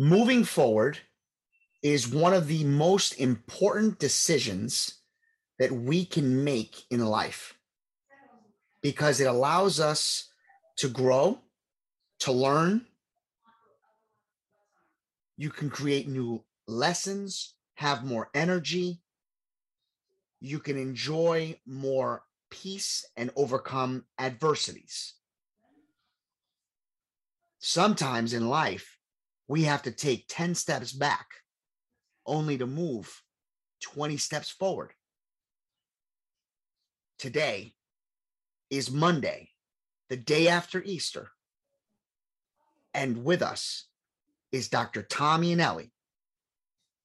moving forward is one of the most important decisions that we can make in life because it allows us to grow, to learn. You can create new lessons, have more energy. You can enjoy more peace and overcome adversities. Sometimes in life, we have to take 10 steps back only to move 20 steps forward. Today is Monday, the day after Easter. And with us is Dr. Tom Iannelli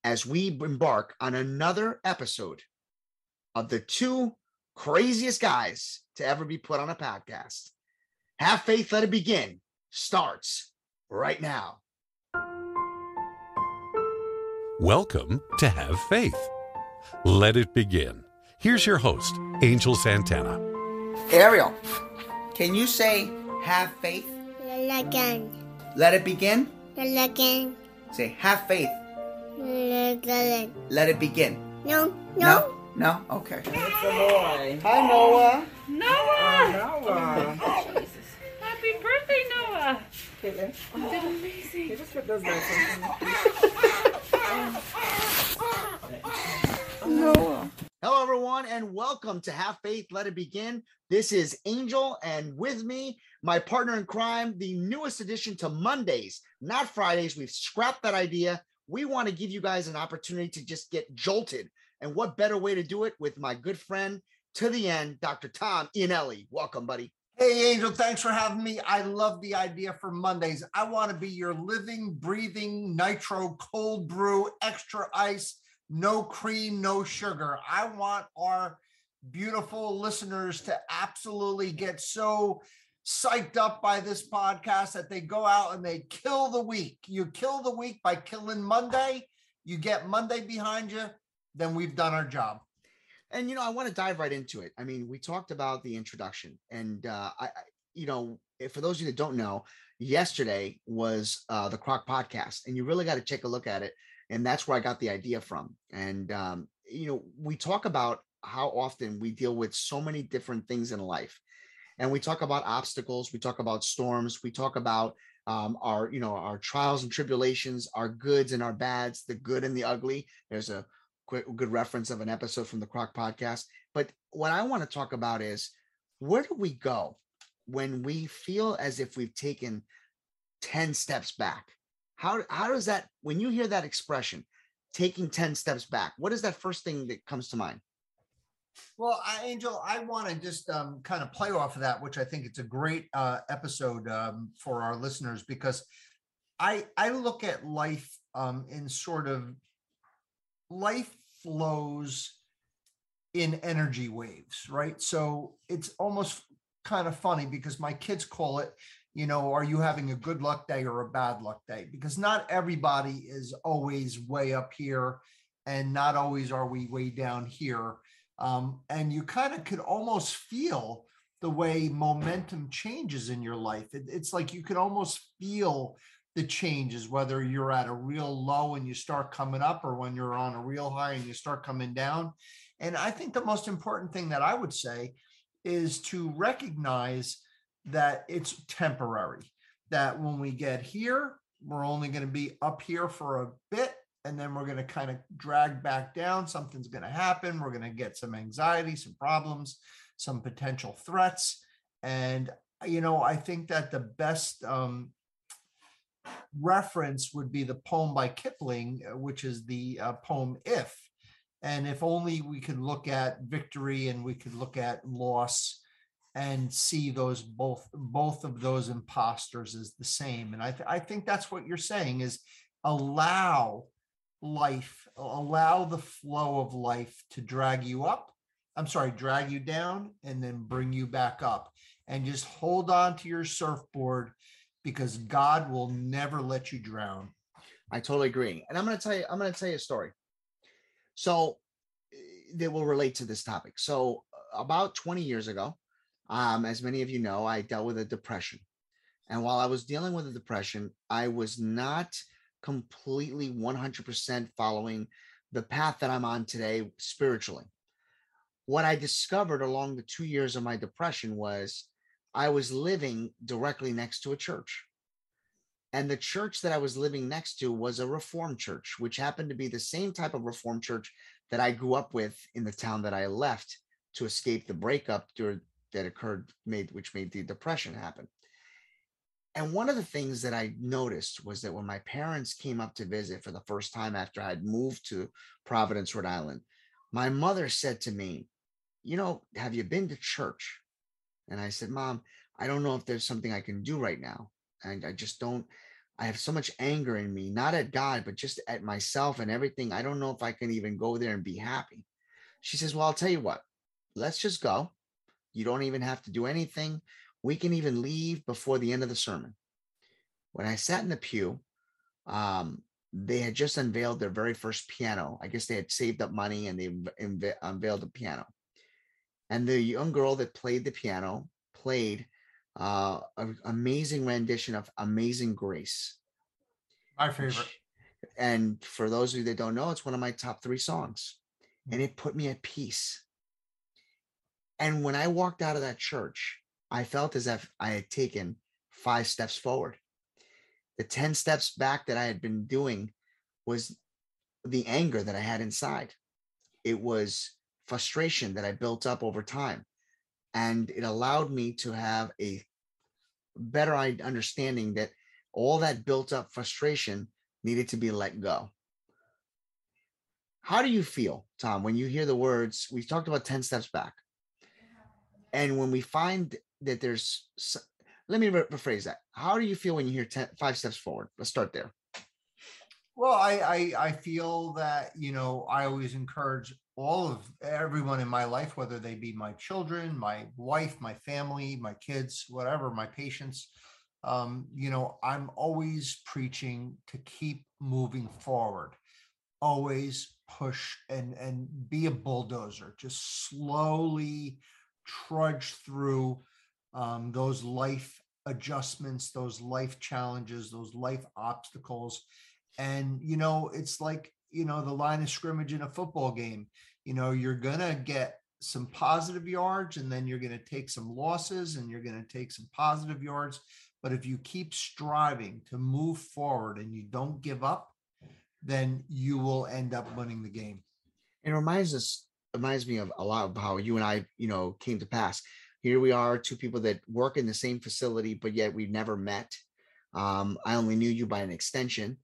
as we embark on another episode of the two craziest guys to ever be put on a podcast. Have faith, let it begin starts right now. Welcome to Have Faith. Let it begin. Here's your host, Angel Santana. Ariel, can you say have faith? Again. Let it begin? Again. Say have faith. Again. Let it begin. No, No? No? Okay. It's a boy. Hi, Noah. Noah! Caitlin, You did amazing. you just put those back. Noah. Hello, everyone, and welcome to Have Faith, Let It Begin. This is Angel, and with me, my partner in crime, the newest addition to Mondays, not Fridays. We've scrapped that idea. We want to give you guys an opportunity to just get jolted. And what better way to do it with my good friend to the end, Dr. Tom Iannelli. Welcome, buddy. Hey, Angel, thanks for having me. I love the idea for Mondays. I want to be your living, breathing nitro cold brew, extra ice, no cream, no sugar. I want our beautiful listeners to absolutely get so psyched up by this podcast that they go out and they kill the week. You kill the week by killing Monday, you get Monday behind you, then we've done our job. And you know, I want to dive right into it. I mean, we talked about the introduction, and uh, I, you know, for those of you that don't know, yesterday was uh, the Croc podcast, and you really got to take a look at it. And that's where I got the idea from. And um, you know, we talk about how often we deal with so many different things in life, and we talk about obstacles, we talk about storms, we talk about um, our, you know, our trials and tribulations, our goods and our bads, the good and the ugly. There's a quick good reference of an episode from the Croc podcast. But what I want to talk about is where do we go when we feel as if we've taken 10 steps back? How how does that when you hear that expression, taking 10 steps back, what is that first thing that comes to mind? Well, I, Angel, I want to just um, kind of play off of that, which I think it's a great uh, episode um, for our listeners because I I look at life um, in sort of life flows in energy waves, right? So it's almost kind of funny because my kids call it, you know, are you having a good luck day or a bad luck day? Because not everybody is always way up here, and not always are we way down here um, and you kind of could almost feel the way momentum changes in your life. It- it's like you could almost feel the changes, whether you're at a real low and you start coming up, or when you're on a real high and you start coming down. And I think the most important thing that I would say is to recognize that it's temporary, that when we get here, we're only going to be up here for a bit and then we're going to kind of drag back down. Something's going to happen. We're going to get some anxiety, some problems, some potential threats. And, you know, I think that the best um, reference would be the poem by Kipling, uh, which is the uh, poem If. And if only we could look at victory and we could look at loss and see those both both of those imposters as the same and i, th- I think that's what you're saying is allow life allow the flow of life to drag you up i'm sorry drag you down and then bring you back up and just hold on to your surfboard because god will never let you drown I totally agree. And I'm going to tell you, I'm going to tell you a story. So eh, that will relate to this topic. So about 20 years ago, um, as many of you know, I dealt with a depression. And while I was dealing with a depression, I was not completely 100% following the path that I'm on today spiritually. What I discovered along the two years of my depression was I was living directly next to a church. And the church that I was living next to was a reformed church, which happened to be the same type of reformed church that I grew up with in the town that I left to escape the breakup that occurred, made which made the depression happen. And one of the things that I noticed was that when my parents came up to visit for the first time after I had moved to Providence, Rhode Island, my mother said to me, You know, have you been to church? And I said, Mom, I don't know if there's something I can do right now. And I just don't, I have so much anger in me, not at God, but just at myself and everything. I don't know if I can even go there and be happy. She says, Well, I'll tell you what, let's just go. You don't even have to do anything. We can even leave before the end of the sermon. When I sat in the pew, um, they had just unveiled their very first piano. I guess they had saved up money and they unve- unveiled the piano. And the young girl that played the piano played uh, an amazing rendition of Amazing Grace. My favorite. And for those of you that don't know, it's one of my top three songs. And it put me at peace. And when I walked out of that church, I felt as if I had taken five steps forward. The 10 steps back that I had been doing was the anger that I had inside. It was frustration that I built up over time. And it allowed me to have a better understanding that all that built up frustration needed to be let go. How do you feel, Tom, when you hear the words? we've talked about 10 steps back. And when we find that there's, let me rephrase that. How do you feel when you hear 10, five steps forward? Let's start there. Well, I, I I feel that you know I always encourage all of everyone in my life, whether they be my children, my wife, my family, my kids, whatever, my patients. Um, you know, I'm always preaching to keep moving forward. Always push and and be a bulldozer. Just slowly trudge through um, those life adjustments, those life challenges, those life obstacles and, you know, it's like, you know, the line of scrimmage in a football game. You know, you're to get some positive yards and then you're going to take some losses and you're going to take some positive yards. But if you keep striving to move forward and you don't give up, then you will end up winning the game. It reminds us, reminds me of a lot of how you and I, you know, came to pass. Here we are, two people that work in the same facility, but yet we've never met. Um, I only knew you by an extension,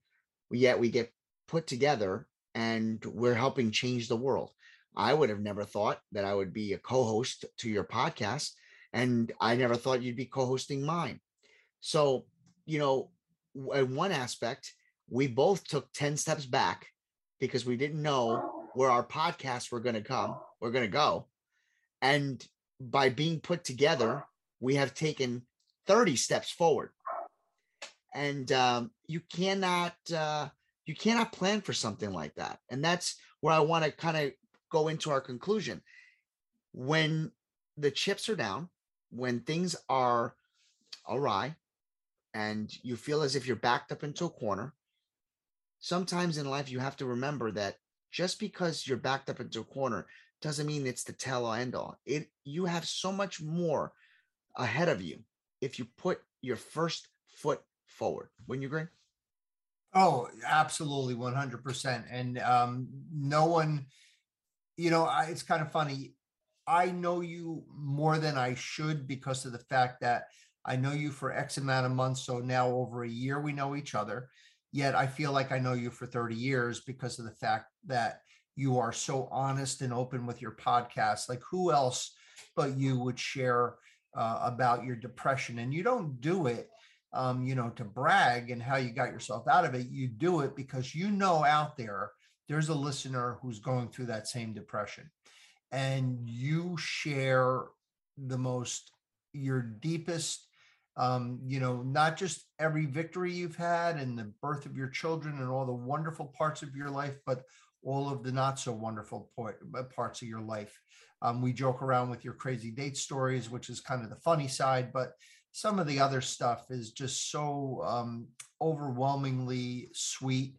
yet we get put together and we're helping change the world. I would have never thought that I would be a co-host to your podcast, and I never thought you'd be co-hosting mine. So, you know, in one aspect, we both took 10 steps back because we didn't know where our podcasts were going to come, we're going to go. And by being put together, we have taken 30 steps forward. And um, you cannot uh, you cannot plan for something like that. And that's where I want to kind of go into our conclusion. When the chips are down, when things are awry, and you feel as if you're backed up into a corner, sometimes in life you have to remember that just because you're backed up into a corner doesn't mean it's the tell all end all. It you have so much more ahead of you if you put your first foot forward. Wouldn't you agree? Oh, absolutely, one hundred percent. And um, no one, you know, I, it's kind of funny. I know you more than I should because of the fact that I know you for X amount of months. So now over a year we know each other. Yet I feel like I know you for thirty years because of the fact that you are so honest and open with your podcast. Like who else but you would share uh, about your depression? And you don't do it um, you know, to brag and how you got yourself out of it. You do it because you know out there there's a listener who's going through that same depression. And you share the most, your deepest, um, you know, not just every victory you've had and the birth of your children and all the wonderful parts of your life, but all of the not so wonderful uh, parts of your life. Um, we joke around with your crazy date stories, which is kind of the funny side, but some of the other stuff is just so um, overwhelmingly sweet,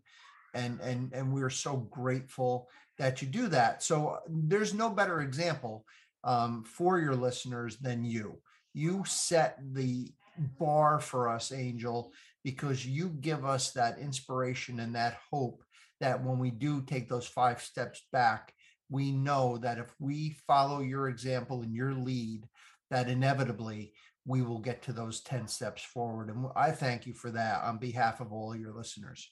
and and and we're so grateful that you do that. So uh, there's no better example um, for your listeners than you. You set the bar for us, Angel, because you give us that inspiration and that hope that when we do take those five steps back, we know that if we follow your example and your lead, that inevitably we will get to those 10 steps forward. And I thank you for that on behalf of all your listeners.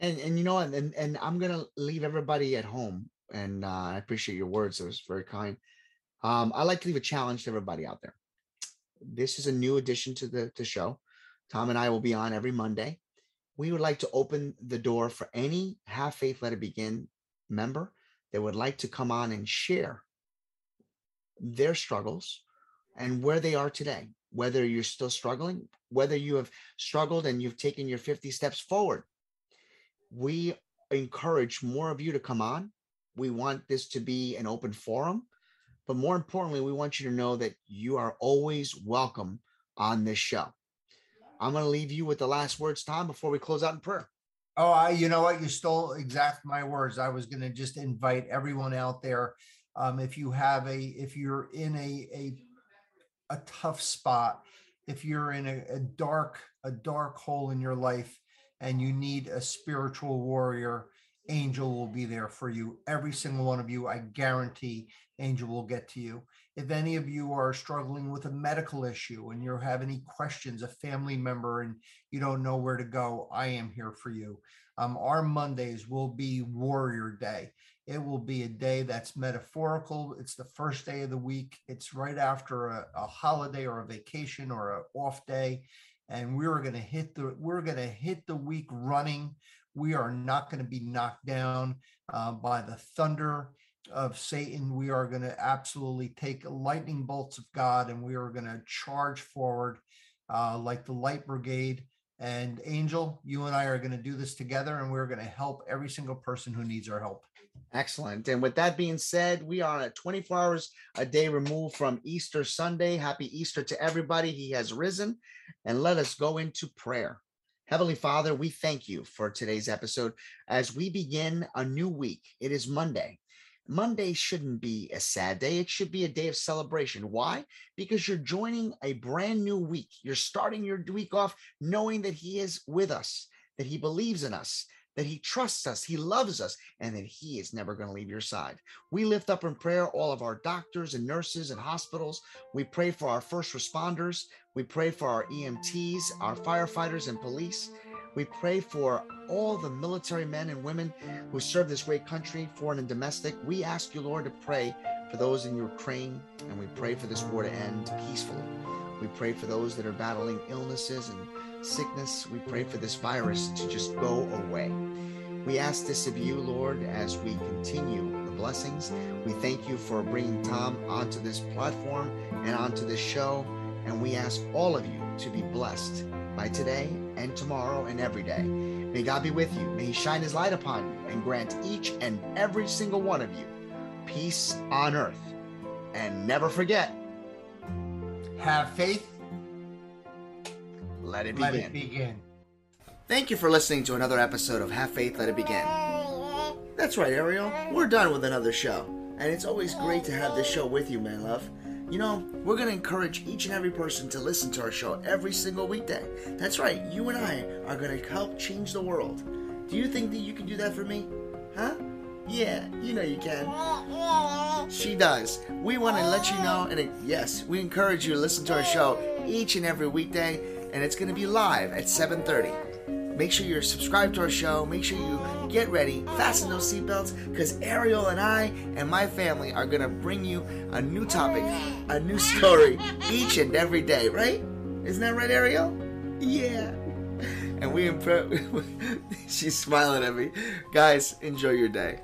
And and you know, and and, I'm gonna leave everybody at home. And uh, I appreciate your words. It was very kind. Um, I like to leave a challenge to everybody out there. This is a new addition to the, the show. Tom and I will be on every Monday. We would like to open the door for any Have Faith Let It Begin member that would like to come on and share their struggles and where they are today, whether you're still struggling, whether you have struggled and you've taken your 50 steps forward. We encourage more of you to come on. We want this to be an open forum, but more importantly, we want you to know that you are always welcome on this show. I'm going to leave you with the last words, Tom, before we close out in prayer. Oh, I, you know what? You stole exact my words. I was going to just invite everyone out there. Um, if you have a, if you're in a a a tough spot, if you're in a, a dark a dark hole in your life, and you need a spiritual warrior, Angel will be there for you. Every single one of you, I guarantee, Angel will get to you. If any of you are struggling with a medical issue and you have any questions, a family member, and you don't know where to go, I am here for you. Um, our Mondays will be Warrior Day. It will be a day that's metaphorical. It's the first day of the week. It's right after a, a holiday or a vacation or an off day. And we're going to hit the we're going to hit the week running. We are not going to be knocked down uh, by the thunder of Satan. We are going to absolutely take lightning bolts of God and we are going to charge forward uh, like the light brigade. And Angel, you and I are going to do this together and we're going to help every single person who needs our help. Excellent. And with that being said, we are at 24 hours a day removed from Easter Sunday. Happy Easter to everybody. He has risen. And let us go into prayer. Heavenly Father, we thank you for today's episode as we begin a new week. It is Monday. Monday shouldn't be a sad day. It should be a day of celebration. Why? Because you're joining a brand new week. You're starting your week off knowing that He is with us, that He believes in us, that He trusts us, He loves us, and that He is never going to leave your side. We lift up in prayer all of our doctors and nurses and hospitals. We pray for our first responders. We pray for our EMTs, our firefighters, and police. We pray for all the military men and women who serve this great country, foreign and domestic. We ask you, Lord, to pray for those in Ukraine, and we pray for this war to end peacefully. We pray for those that are battling illnesses and sickness. We pray for this virus to just go away. We ask this of you, Lord, as we continue the blessings. We thank you for bringing Tom onto this platform and onto this show. And we ask all of you to be blessed by today and tomorrow and every day. May God be with you. May He shine His light upon you and grant each and every single one of you peace on earth. And never forget, Have faith, let it let begin. it begin. Thank you for listening to another episode of Have Faith, Let It Begin. That's right, Ariel. We're done with another show. And it's always great to have this show with you, man love. You know, we're going to encourage each and every person to listen to our show every single weekday. That's right, you and I are going to help change the world. Do you think that you can do that for me? Huh? Yeah, you know you can. She does. We want to let you know, and it, yes, we encourage you to listen to our show each and every weekday, and it's going to be live at 7:30. Make sure you're subscribed to our show. Make sure you get ready, fasten those seatbelts, because Ariel and I and my family are going to bring you a new topic, a new story each and every day, right? Isn't that right, Ariel? Yeah. And we, imp- she's smiling at me. Guys, enjoy your day.